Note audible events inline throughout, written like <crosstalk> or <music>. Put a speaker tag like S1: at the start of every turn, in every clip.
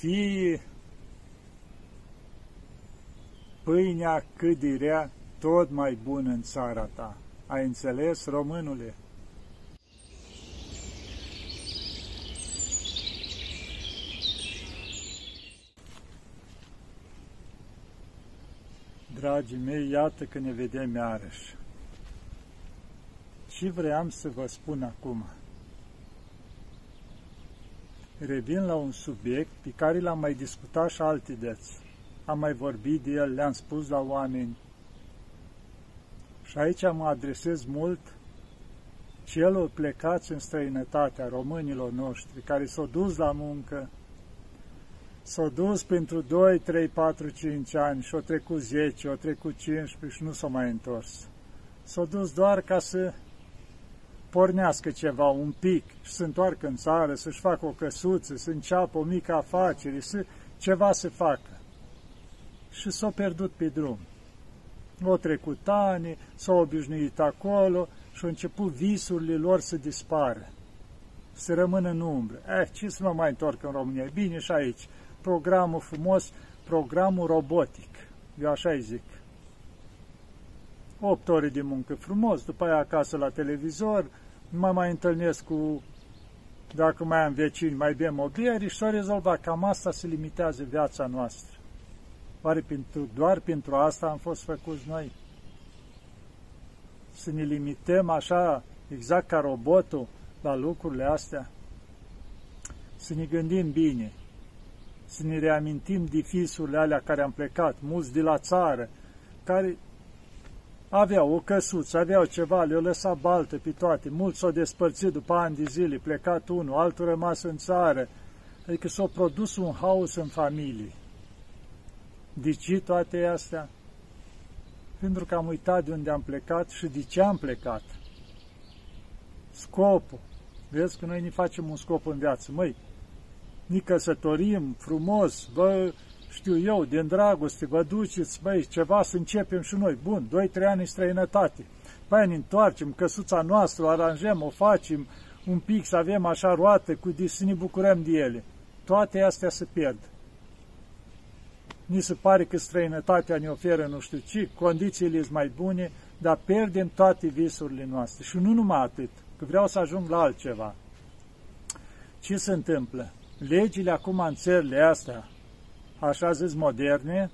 S1: fie pâinea cât direa tot mai bună în țara ta. Ai înțeles, românule? Dragii mei, iată că ne vedem iarăși. Ce vreau să vă spun acum? Revin la un subiect pe care l-am mai discutat și alte dăți. Am mai vorbit de el, le-am spus la oameni. Și aici mă adresez mult celor plecați în străinătatea românilor noștri, care s-au dus la muncă, s-au dus pentru 2, 3, 4, 5 ani și au trecut 10, au trecut 15 și nu s-au mai întors. S-au dus doar ca să pornească ceva, un pic, și să întoarcă în țară, să-și facă o căsuță, să înceapă o mică afacere, să ceva să facă. Și s-au pierdut pe drum. Au trecut ani, s-au obișnuit acolo și au început visurile lor să dispară, să rămână în umbră. Eh, ce să mă mai întorc în România? Bine și aici. Programul frumos, programul robotic. Eu așa îi zic. 8 ore de muncă frumos, după aia acasă la televizor, mă mai întâlnesc cu, dacă mai am vecini, mai bem o bere și s-o rezolvat. Cam asta se limitează viața noastră. Oare pentru, doar pentru asta am fost făcuți noi? Să ne limităm așa, exact ca robotul, la lucrurile astea? Să ne gândim bine, să ne reamintim de alea care am plecat, mulți de la țară, care aveau o căsuță, aveau ceva, le-au lăsat baltă pe toate, mulți s-au despărțit după ani de zile, plecat unul, altul rămas în țară, adică s-a produs un haos în familie. De ce toate astea? Pentru că am uitat de unde am plecat și de ce am plecat. Scopul. Vezi că noi ne facem un scop în viață. Măi, ne căsătorim frumos, vă știu eu, din dragoste, vă duceți, băi, ceva să începem și noi. Bun, 2-3 ani în străinătate. Păi ne întoarcem, căsuța noastră, o aranjăm, o facem, un pic să avem așa roată, cu să ne bucurăm de ele. Toate astea se pierd. Ni se pare că străinătatea ne oferă nu știu ce, condițiile sunt mai bune, dar pierdem toate visurile noastre. Și nu numai atât, că vreau să ajung la altceva. Ce se întâmplă? Legile acum în țările astea, așa zis moderne,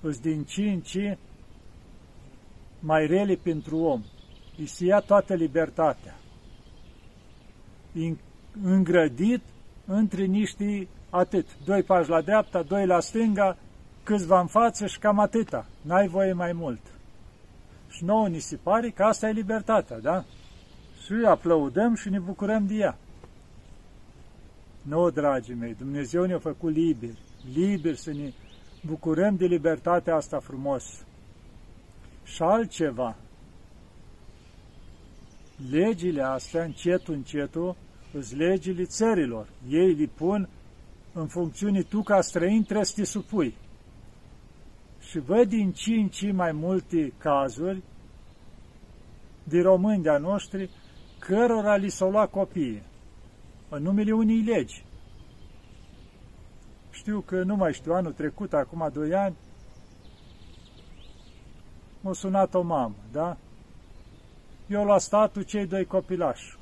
S1: îți din ce în ce mai rele pentru om. Îi se ia toată libertatea. Îngrădit între niște atât. Doi pași la dreapta, doi la stânga, câțiva în față și cam atâta. N-ai voie mai mult. Și nouă ni se pare că asta e libertatea, da? Și aplaudăm și ne bucurăm de ea. Nu, dragii mei, Dumnezeu ne-a făcut liberi liberi, să ne bucurăm de libertatea asta frumos. Și altceva, legile astea, încetul, încetul, îți legile țărilor. Ei le pun în funcțiune tu ca străin trebuie să te supui. Și văd din ce în ce mai multe cazuri de români de-a noștri cărora li s-au luat copiii în numele unei legi știu că nu mai știu, anul trecut, acum doi ani, m-a sunat o mamă, da? Eu la statul cei doi copilași.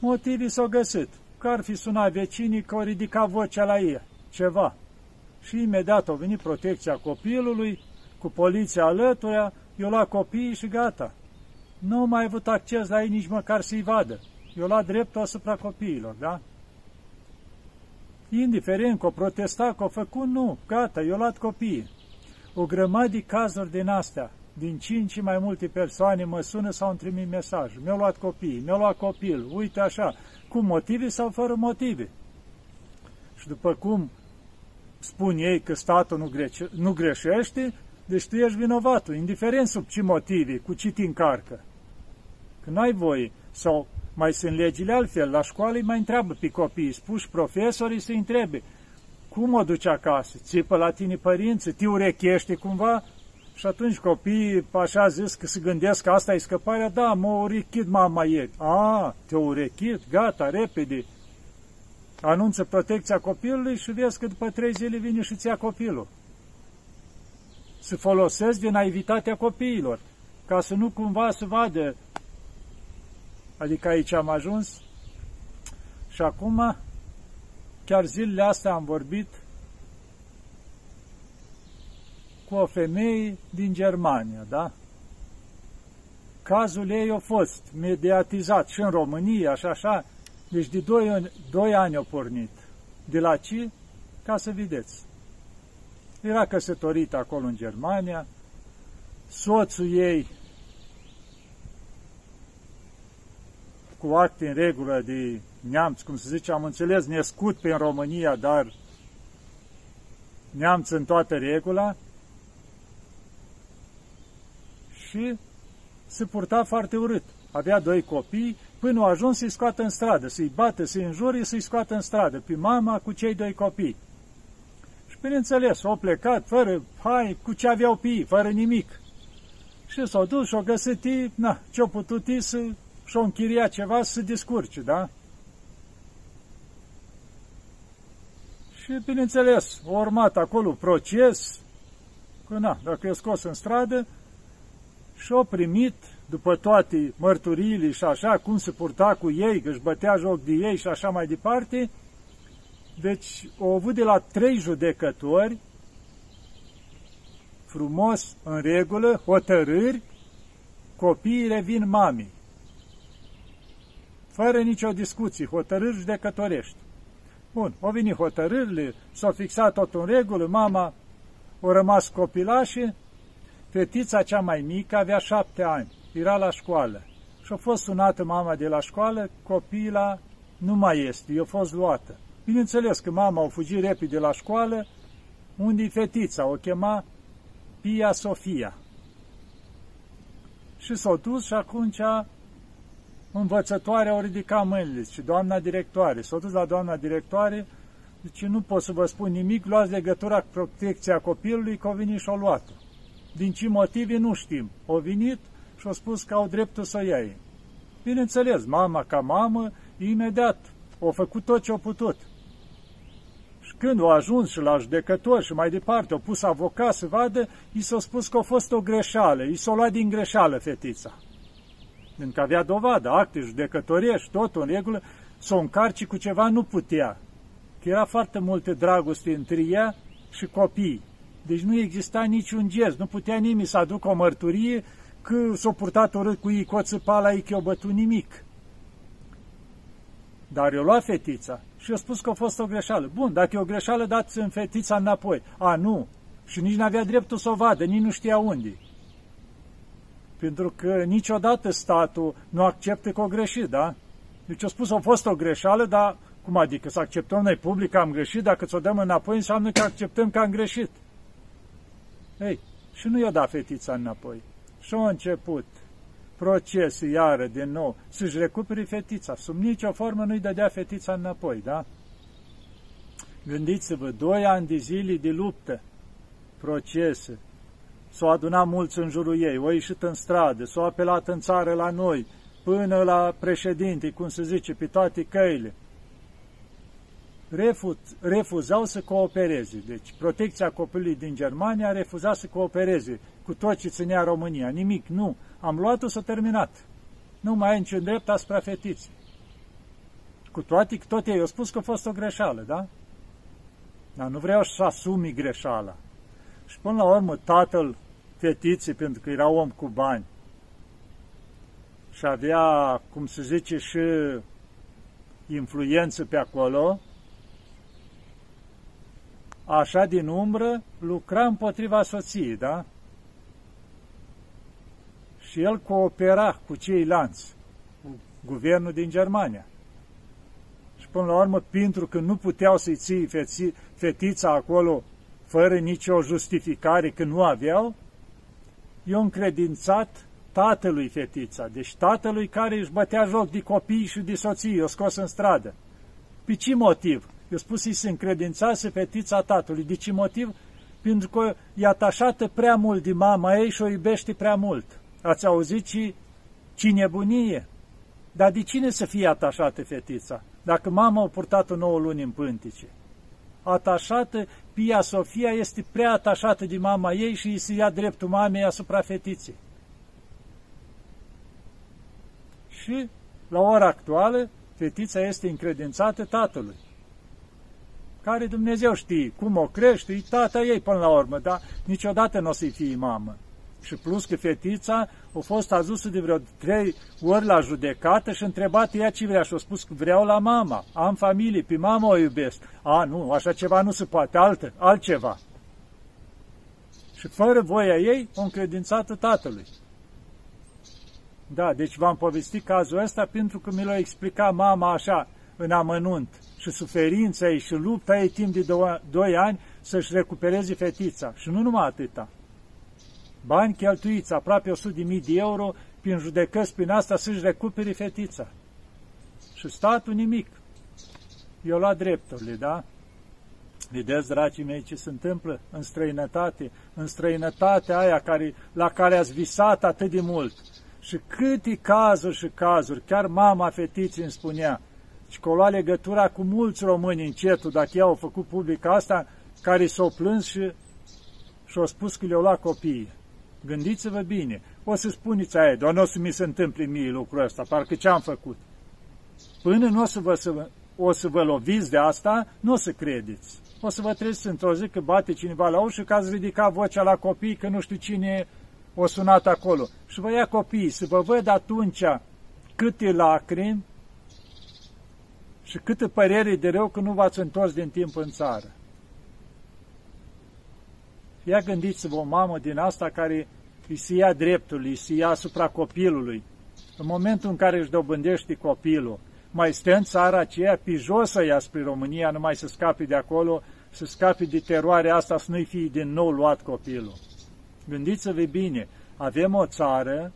S1: Motivii s-au găsit. Că ar fi sunat vecinii că au ridicat vocea la ei, ceva. Și imediat a venit protecția copilului, cu poliția alături, eu la copiii și gata. Nu mai avut acces la ei nici măcar să-i vadă. Eu la dreptul asupra copiilor, da? Indiferent că o protesta, că o făcut, nu, gata, eu luat copii. O grămadă de cazuri din astea, din cinci mai multe persoane mă sună sau îmi trimit mesaj. Mi-au luat copii, mi-au luat copil, uite așa, cu motive sau fără motive. Și după cum spun ei că statul nu, grece, nu greșește, deci tu ești vinovatul, indiferent sub ce motive, cu ce te încarcă. Că n-ai voie, sau mai sunt legile altfel. La școală îi mai întreabă pe copii, spuși profesorii să întrebe, cum o duci acasă? Țipă la tine părinții? Te urechește cumva? Și atunci copiii, așa zis, că se gândesc că asta e scăparea, da, mă urechit mama ieri. A, te urechit, gata, repede. anunță protecția copilului și vezi că după trei zile vine și ți ia copilul. Să folosesc din naivitatea copiilor, ca să nu cumva să vadă. Adică aici am ajuns și acum, chiar zilele astea am vorbit cu o femeie din Germania, da? Cazul ei a fost mediatizat și în România și așa, deci de doi ani, doi ani au pornit. De la ce? Ca să vedeți. Era căsătorită acolo în Germania, soțul ei cu acte în regulă de neamț, cum se zice, am înțeles, născut pe în România, dar neamț în toată regula și se purta foarte urât. Avea doi copii, până a ajuns să-i scoată în stradă, să-i bată, să-i înjure, să-i scoată în stradă, pe mama cu cei doi copii. Și bineînțeles, au plecat fără, hai, cu ce aveau pii, fără nimic. Și s-au dus și au găsit ei, na, ce-au putut ei să și-au închiriat ceva să se descurce, da? Și, bineînțeles, a urmat acolo proces, că, na, dacă e scos în stradă, și-au primit după toate mărturiile și așa, cum se purta cu ei, că își bătea joc de ei și așa mai departe, deci au avut de la trei judecători, frumos, în regulă, hotărâri, copiii revin mamei. Fără nicio discuție, hotărâri judecătorești. Bun, au venit hotărârile, s-au fixat tot în regulă, mama a rămas copilașă, fetița cea mai mică avea șapte ani era la școală. Și a fost sunată mama de la școală, copila nu mai este, i-a fost luată. Bineînțeles că mama a fugit repede la școală, unde fetița, o chema Pia Sofia. Și s-a dus și atunci învățătoarea au ridicat mâinile și doamna directoare. S-a dus la doamna directoare, zice, nu pot să vă spun nimic, luați legătura cu protecția copilului, că au venit și-au luat -o. Din ce motive nu știm. Au venit, și au spus că au dreptul să o iei. Bineînțeles, mama ca mamă, imediat, au făcut tot ce au putut. Și când au ajuns și la judecător și mai departe, au pus avocat să vadă, i s-a spus că a fost o greșeală, i s-a luat din greșeală fetița. Pentru că avea dovadă, acte judecătoriești, totul în regulă, să o încarci cu ceva nu putea. Că era foarte multe dragoste între ea și copii. Deci nu exista niciun gest, nu putea nimeni să aducă o mărturie că s-a purtat urât cu ei, coță pala ei, că i-a bătut nimic. Dar eu luat fetița și i-a spus că a fost o greșeală. Bun, dacă e o greșeală, dați în fetița înapoi. A, nu. Și nici n-avea dreptul să o vadă, nici nu știa unde. Pentru că niciodată statul nu acceptă că o greșit, da? Deci a spus că a fost o greșeală, dar cum adică să acceptăm noi public că am greșit, dacă ți-o dăm înapoi înseamnă că acceptăm că am greșit. Ei, și nu i-a dat fetița înapoi. Și a început procesul iară din nou să-și recupere fetița. Sub nicio formă nu-i dădea fetița înapoi, da? Gândiți-vă, doi ani de zile de luptă, procese, s-au adunat mulți în jurul ei, au ieșit în stradă, s-au apelat în țară la noi, până la președinte, cum se zice, pe toate căile refuz, refuzau să coopereze. Deci protecția copilului din Germania a refuzat să coopereze cu tot ce ținea România. Nimic, nu. Am luat-o, s-a terminat. Nu mai ai niciun drept asupra fetiții. Cu toate că tot ei au spus că a fost o greșeală, da? Dar nu vreau să asumi greșeala. Și până la urmă tatăl fetiții, pentru că era om cu bani, și avea, cum se zice, și influență pe acolo, așa din umbră, lucra împotriva soției, da? Și el coopera cu ceilalți, cu guvernul din Germania. Și până la urmă, pentru că nu puteau să-i ții fetița acolo fără nicio justificare, că nu aveau, i-au încredințat tatălui fetița, deci tatălui care își bătea joc de copii și de soții, i-a scos în stradă. Pe ce motiv? Eu spus, îi se încredințase fetița tatălui. De ce motiv? Pentru că e atașată prea mult de mama ei și o iubește prea mult. Ați auzit și ce nebunie? Dar de cine să fie atașată fetița? Dacă mama a purtat-o 9 luni în pântice, atașată, Pia Sofia este prea atașată de mama ei și îi se ia dreptul mamei asupra fetiței. Și, la ora actuală, fetița este încredințată tatălui, care Dumnezeu știe cum o crește, e tata ei până la urmă, dar niciodată nu o să-i fie mamă. Și plus că fetița a fost adusă de vreo trei ori la judecată și întrebat ea ce vrea și a spus că vreau la mama, am familie, pe mama o iubesc. A, nu, așa ceva nu se poate, altă, altceva. Și fără voia ei, o încredințată tatălui. Da, deci v-am povestit cazul ăsta pentru că mi l-a explicat mama așa, în amănunt, și suferința ei și lupta ei timp de doi ani să-și recupereze fetița. Și nu numai atâta bani cheltuiți, aproape 100.000 de euro, prin judecăți prin asta să-și recupere fetița. Și statul nimic. Eu la drepturile, da? Vedeți, dragii mei, ce se întâmplă în străinătate, în străinătatea aia care, la care ați visat atât de mult. Și câte cazuri și cazuri, chiar mama fetiții îmi spunea, și că o lua legătura cu mulți români încetul, dacă ea au făcut public asta, care s-au plâns și și-au spus că le-au luat copiii. Gândiți-vă bine. O să spuneți aia, doar nu o să mi se întâmple mie lucrul ăsta, parcă ce-am făcut. Până nu o să, vă, să, o să vă loviți de asta, nu o să credeți. O să vă treziți într-o zi că bate cineva la ușă, că ați ridicat vocea la copii, că nu știu cine o sunat acolo. Și vă ia copiii, să vă văd atunci câte lacrimi și câte părere de rău că nu v-ați întors din timp în țară. Ia gândiți-vă o mamă din asta care îi se ia dreptul, îi se ia asupra copilului. În momentul în care își dobândește copilul, mai stă în țara aceea pijosă ea spre România, numai să scape de acolo, să scape de teroarea asta, să nu-i fie din nou luat copilul. Gândiți-vă bine, avem o țară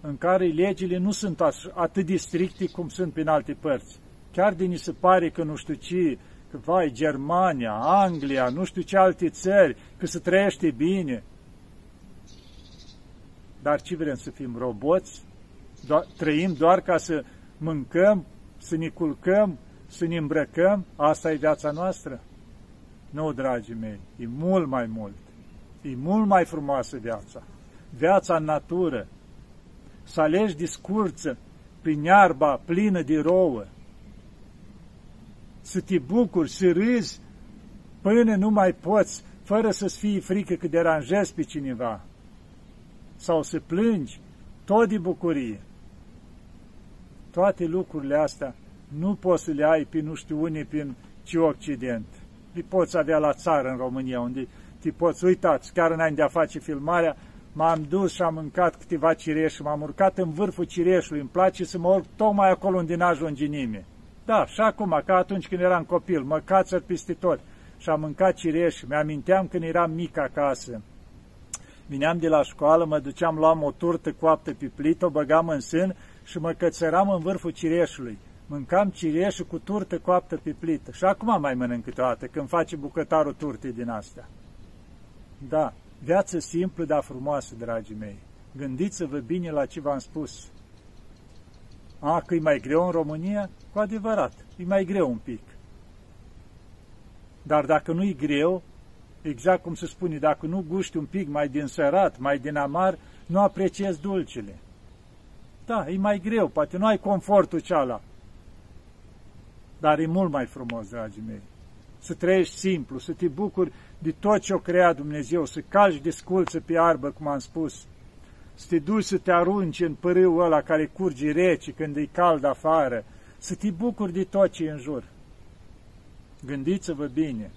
S1: în care legile nu sunt atât de stricte cum sunt prin alte părți. Chiar de ni se pare că nu știu ce, că vai, Germania, Anglia, nu știu ce alte țări, că se trăiește bine. Dar ce vrem să fim roboți? Do- trăim doar ca să mâncăm, să ne culcăm, să ne îmbrăcăm? Asta e viața noastră? Nu, dragii mei, e mult mai mult. E mult mai frumoasă viața. Viața în natură. Să alegi discurță prin iarba plină de rouă, să te bucuri, să râzi până nu mai poți, fără să-ți fie frică că deranjezi pe cineva. Sau să plângi, tot de bucurie. Toate lucrurile astea nu poți să le ai pe nu știu unii prin ce Occident. Le poți avea la țară în România, unde te poți, uitați, chiar înainte de a face filmarea, m-am dus și am mâncat câteva cireși, m-am urcat în vârful cireșului, îmi place să mă urc tocmai acolo unde n-ajunge nimeni. Da, și acum, ca atunci când eram copil, mă cață peste tot. Și am mâncat cireși, mi-aminteam când eram mic acasă. Vineam de la școală, mă duceam, luam o turtă coaptă pe plită, o băgam în sân și mă cățăram în vârful cireșului. Mâncam cireșul cu turtă coaptă pe plită. Și acum mai mănânc câteodată, când face bucătarul turte din astea. Da, viață simplă, dar frumoasă, dragii mei. Gândiți-vă bine la ce v-am spus. A, că e mai greu în România? Cu adevărat, e mai greu un pic. Dar dacă nu e greu, exact cum se spune, dacă nu guști un pic mai din sărat, mai din amar, nu apreciezi dulcele. Da, e mai greu, poate nu ai confortul ceala. Dar e mult mai frumos, dragii mei. Să trăiești simplu, să te bucuri de tot ce o crea Dumnezeu, să calci de sculță pe arbă, cum am spus, să te duci să te arunci în pârâul ăla care curge rece când e cald afară, să te bucuri de tot ce e în jur. Gândiți-vă bine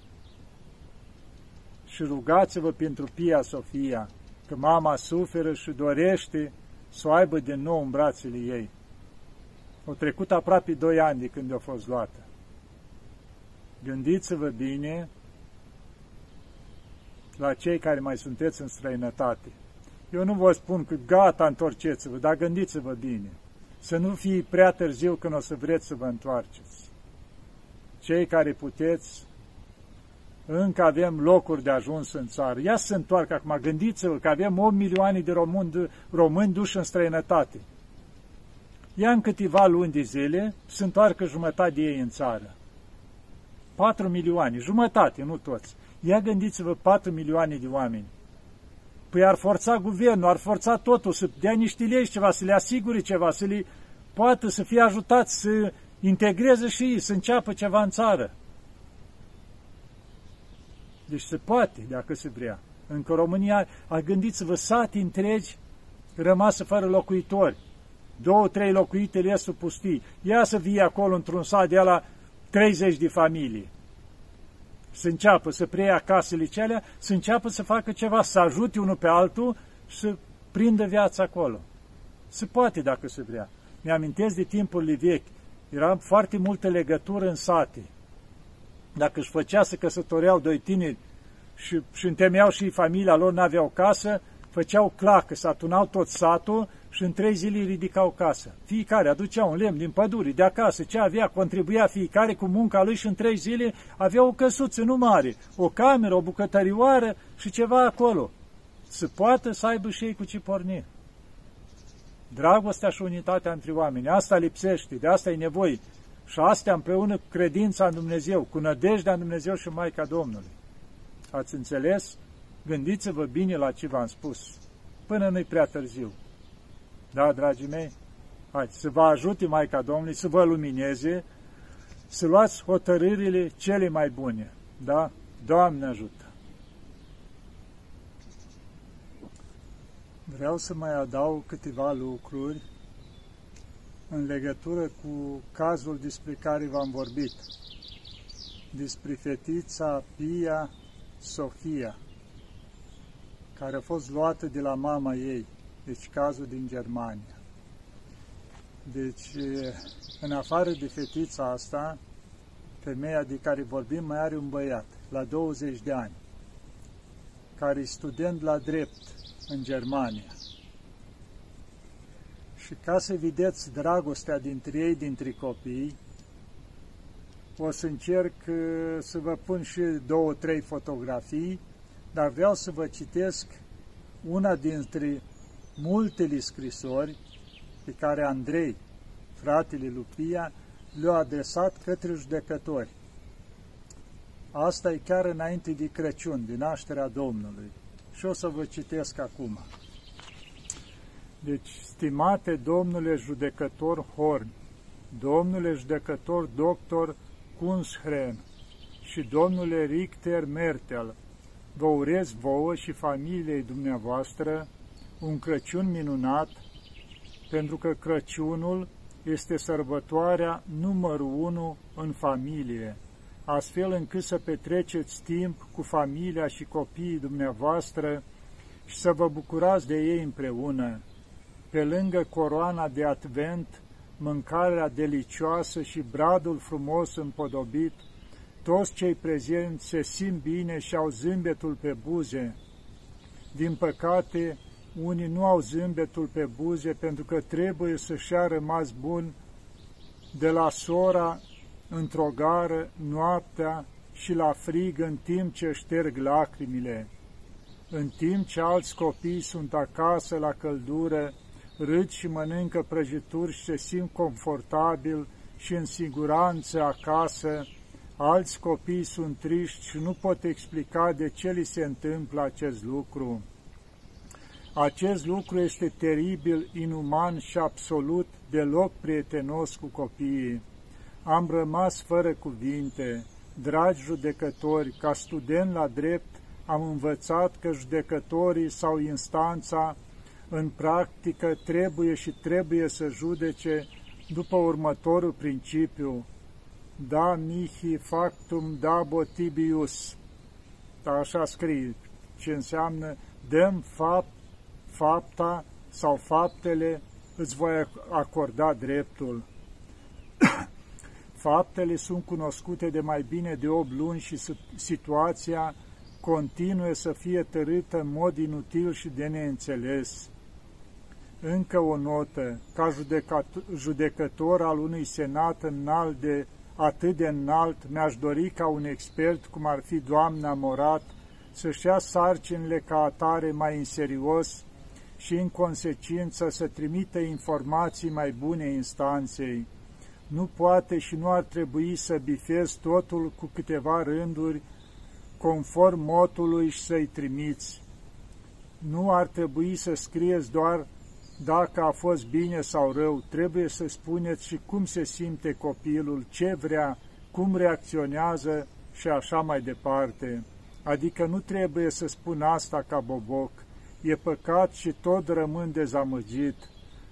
S1: și rugați-vă pentru Pia Sofia, că mama suferă și dorește să o aibă din nou în brațele ei. Au trecut aproape doi ani de când a fost luată. Gândiți-vă bine la cei care mai sunteți în străinătate. Eu nu vă spun că gata, întorceți-vă, dar gândiți-vă bine. Să nu fie prea târziu când o să vreți să vă întoarceți. Cei care puteți, încă avem locuri de ajuns în țară. Ia să se întoarcă acum, gândiți-vă că avem 8 milioane de români, români duși în străinătate. ia în câteva luni de zile să întoarcă jumătate de ei în țară. 4 milioane, jumătate, nu toți. Ia gândiți-vă 4 milioane de oameni. Păi ar forța guvernul, ar forța totul, să dea niște legi ceva, să le asigure ceva, să le poată să fie ajutați să integreze și ei, să înceapă ceva în țară. Deci se poate, dacă se vrea. Încă România, a gândiți-vă sate întregi rămasă fără locuitori. Două, trei locuite, restul pustii. Ia să vie acolo într-un sat de la 30 de familii. Să înceapă să preia casele celea, să înceapă să facă ceva, să ajute unul pe altul să prindă viața acolo. Se poate dacă se vrea. Mi-amintesc de timpurile vechi. Era foarte multă legătură în sate. Dacă își făcea să căsătoreau doi tineri și, și întemeiau și familia lor, n-aveau casă, făceau clacă, să atunau tot satul și în trei zile ridicau casă. Fiecare aducea un lemn din pădure, de acasă, ce avea, contribuia fiecare cu munca lui și în trei zile avea o căsuță, nu mare, o cameră, o bucătărioară și ceva acolo. Să poată să aibă și ei cu ce porni. Dragostea și unitatea între oameni, asta lipsește, de asta e nevoie. Și astea împreună cu credința în Dumnezeu, cu nădejdea în Dumnezeu și Maica Domnului. Ați înțeles? Gândiți-vă bine la ce v-am spus, până nu-i prea târziu. Da, dragii mei? Hai, să vă ajute Maica Domnului, să vă lumineze, să luați hotărârile cele mai bune. Da? Doamne ajută! Vreau să mai adaug câteva lucruri în legătură cu cazul despre care v-am vorbit, despre fetița Pia Sofia, care a fost luată de la mama ei, deci cazul din Germania. Deci, în afară de fetița asta, femeia de care vorbim mai are un băiat, la 20 de ani, care e student la drept în Germania. Și ca să vedeți dragostea dintre ei, dintre copii, o să încerc uh, să vă pun și două, trei fotografii, dar vreau să vă citesc una dintre multele scrisori pe care Andrei, fratele lui Pia, le-a adresat către judecători. Asta e chiar înainte de Crăciun, din nașterea Domnului. Și o să vă citesc acum. Deci, stimate domnule judecător Horn, domnule judecător doctor Kunschren și domnule Richter Mertel, vă urez vouă și familiei dumneavoastră un Crăciun minunat, pentru că Crăciunul este sărbătoarea numărul unu în familie, astfel încât să petreceți timp cu familia și copiii dumneavoastră și să vă bucurați de ei împreună. Pe lângă coroana de advent, mâncarea delicioasă și bradul frumos împodobit, toți cei prezenți se simt bine și au zâmbetul pe buze. Din păcate, unii nu au zâmbetul pe buze pentru că trebuie să-și a rămas bun de la sora într-o gară noaptea și la frig în timp ce șterg lacrimile. În timp ce alți copii sunt acasă la căldură, râd și mănâncă prăjituri și se simt confortabil și în siguranță acasă, alți copii sunt triști și nu pot explica de ce li se întâmplă acest lucru. Acest lucru este teribil, inuman și absolut deloc prietenos cu copiii. Am rămas fără cuvinte. Dragi judecători, ca student la drept, am învățat că judecătorii sau instanța în practică trebuie și trebuie să judece după următorul principiu. Da mihi factum dabo tibius. Da, așa scrie, ce înseamnă dăm fapt, fapta sau faptele, îți voi acorda dreptul. <coughs> Faptele sunt cunoscute de mai bine de 8 luni și situația continuă să fie tărâtă în mod inutil și de neînțeles. Încă o notă, ca judecător al unui senat înalt de atât de înalt, mi-aș dori ca un expert, cum ar fi doamna Morat, să-și ia sarcinile ca atare mai în serios și în consecință să trimită informații mai bune instanței. Nu poate și nu ar trebui să bifezi totul cu câteva rânduri conform motului și să-i trimiți. Nu ar trebui să scrieți doar dacă a fost bine sau rău, trebuie să spuneți și cum se simte copilul, ce vrea, cum reacționează și așa mai departe. Adică nu trebuie să spun asta ca boboc, e păcat și tot rămân dezamăgit.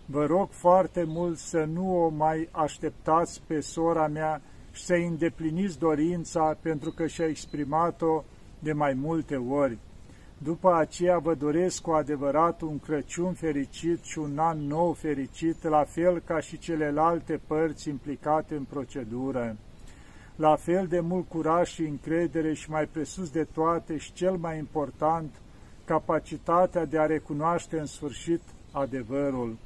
S1: Vă rog foarte mult să nu o mai așteptați pe sora mea și să îndepliniți dorința pentru că și-a exprimat-o de mai multe ori. După aceea vă doresc cu adevărat un Crăciun fericit și un an nou fericit, la fel ca și celelalte părți implicate în procedură. La fel de mult curaj și încredere și mai presus de toate și cel mai important, capacitatea de a recunoaște în sfârșit adevărul.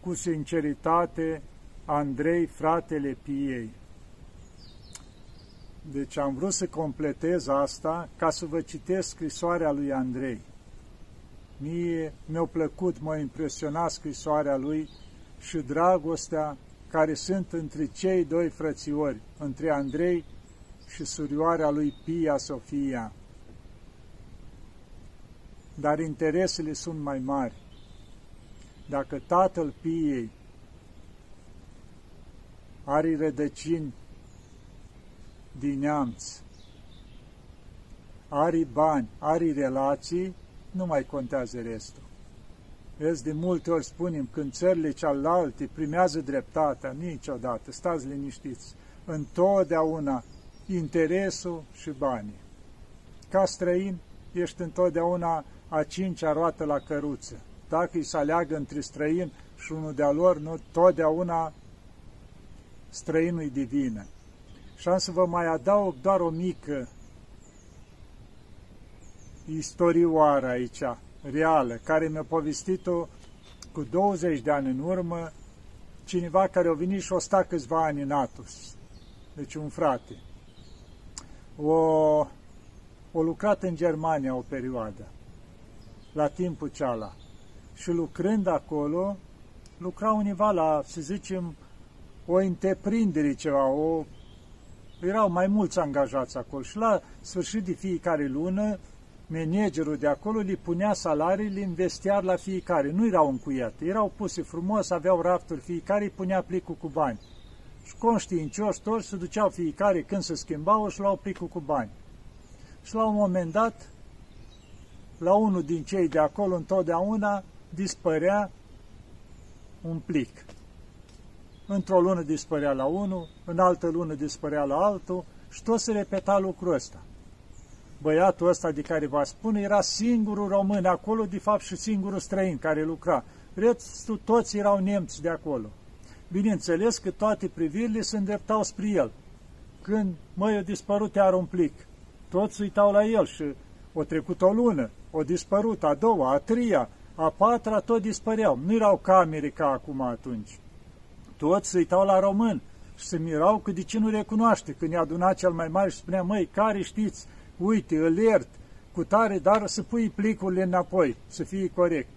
S1: Cu sinceritate, Andrei, fratele Piei. Deci am vrut să completez asta ca să vă citesc scrisoarea lui Andrei. Mie mi-a plăcut, m-a impresionat scrisoarea lui și dragostea care sunt între cei doi frățiori, între Andrei și surioarea lui Pia Sofia. Dar interesele sunt mai mari. Dacă tatăl Piei are rădăcini din neamț, are bani, are relații, nu mai contează restul. Vezi, de multe ori spunem, când țările cealaltă primează dreptatea, niciodată, stați liniștiți, întotdeauna interesul și banii. Ca străin, ești întotdeauna a cincea roată la căruță. Dacă îi se aleagă între străin și unul de-a lor, nu, totdeauna străinul divină. Și am să vă mai adaug doar o mică istorioară aici, reală, care mi-a povestit-o cu 20 de ani în urmă, cineva care a venit și a stat câțiva ani în Atos, deci un frate. O, o lucrat în Germania o perioadă, la timpul ceala. Și lucrând acolo, lucra univa la, să zicem, o întreprindere ceva, o erau mai mulți angajați acolo și la sfârșit de fiecare lună, managerul de acolo le punea salariile în vestiar la fiecare. Nu erau încuiate, erau puse frumos, aveau rafturi fiecare, îi punea plicul cu bani. Și conștiincioși toți se duceau fiecare când se schimbau și luau plicul cu bani. Și la un moment dat, la unul din cei de acolo, întotdeauna, dispărea un plic. Într-o lună dispărea la unul, în altă lună dispărea la altul și tot se repeta lucrul ăsta. Băiatul ăsta de care vă spun era singurul român acolo, de fapt și singurul străin care lucra. Restul toți erau nemți de acolo. Bineînțeles că toate privirile se îndreptau spre el. Când, măi, a dispărut iar un plic, toți uitau la el și o trecut o lună, o dispărut a doua, a treia, a patra, tot dispăreau. Nu erau camere ca acum atunci. Toți se uitau la român și se mirau că de ce nu recunoaște. Când i-a adunat cel mai mare și spunea, măi, care știți, uite, îl iert, cu tare, dar să pui plicurile înapoi, să fie corect.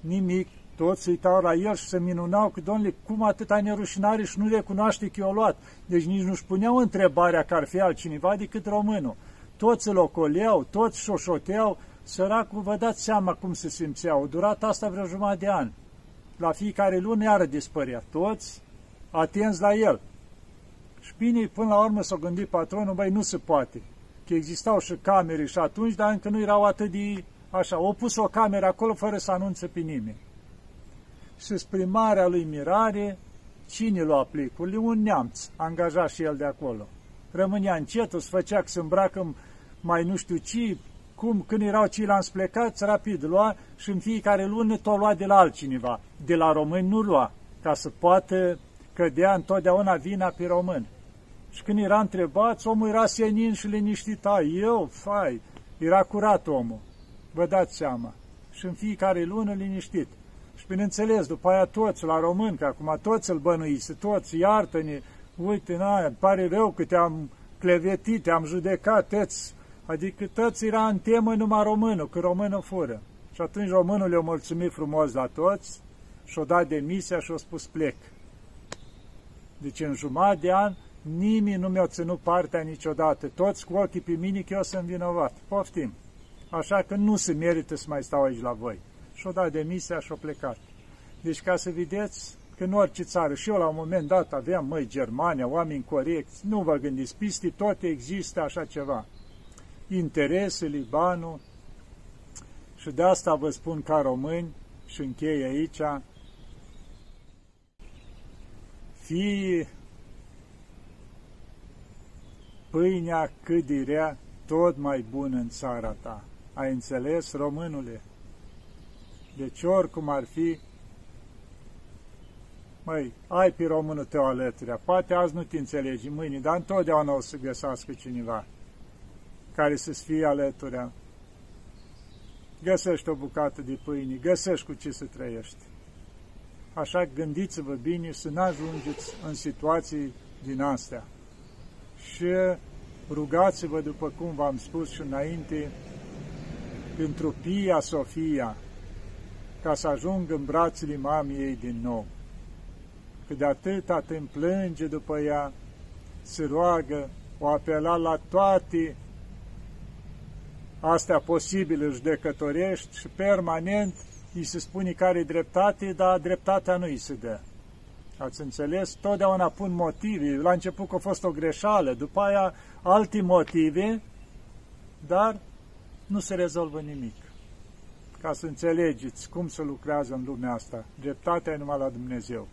S1: Nimic, toți se uitau la el și se minunau că, domnule, cum atâta nerușinare și nu recunoaște că i-a luat. Deci nici nu-și puneau întrebarea că ar fi altcineva decât românul. Toți îl ocoleau, toți șoșoteau, săracul, vă dați seama cum se simțeau. A durat asta vreo jumătate de ani. La fiecare lună iară dispărea. Toți atenți la el. Și bine, până la urmă s-a gândit patronul, băi, nu se poate. Că existau și camere și atunci, dar încă nu erau atât de așa. Au pus o cameră acolo fără să anunțe pe nimeni. Și spre marea lui mirare, cine lua plicurile? Un neamț, angajat și el de acolo. Rămânea încet, îți făcea că se îmbracă mai nu știu ce, cum, când erau ceilalți plecați, rapid lua și în fiecare lună tot lua de la altcineva. De la români nu lua, ca să poată cădea întotdeauna vina pe român. Și când era întrebat, omul era senin și liniștit. A, eu, fai, era curat omul. Vă dați seama. Și în fiecare lună liniștit. Și bineînțeles, după aia toți la român, că acum toți îl bănuise, toți, iartă-ne, uite, na, pare rău că te-am clevetit, te-am judecat, toți, adică toți era în temă numai românul, că românul fură. Și atunci românul le-a mulțumit frumos la toți și-a dat demisia și a spus plec. Deci în jumătate de an nimeni nu mi-a ținut partea niciodată. Toți cu ochii pe mine că eu sunt vinovat. Poftim. Așa că nu se merită să mai stau aici la voi. Și-o dat demisia și-o plecat. Deci ca să vedeți că în orice țară, și eu la un moment dat aveam, măi, Germania, oameni corecți, nu vă gândiți, piste tot există așa ceva. Interesele, banul, și de asta vă spun ca români, și închei aici, fie pâinea cât de rea, tot mai bună în țara ta. Ai înțeles, românule? Deci oricum ar fi, măi, ai pe românul tău alături, poate azi nu te înțelegi mâine, dar întotdeauna o să găsească cineva care să-ți fie alături. Găsești o bucată de pâine, găsești cu ce să trăiești. Așa gândiți-vă bine să nu ajungeți în situații din astea. Și rugați-vă, după cum v-am spus și înainte, pentru Pia Sofia, ca să ajung în brațele mamei ei din nou. Că de atâta te plânge după ea, se roagă, o apela la toate astea posibile judecătorești și permanent îi se spune care dreptate, dar dreptatea nu îi se dă. Ați înțeles? Totdeauna pun motive. La început că a fost o greșeală, după aia alte motive, dar nu se rezolvă nimic. Ca să înțelegeți cum se lucrează în lumea asta. Dreptatea e numai la Dumnezeu.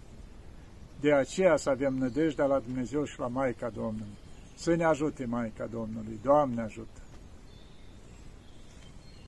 S1: De aceea să avem nădejdea la Dumnezeu și la Maica Domnului. Să ne ajute Maica Domnului. Doamne ajută!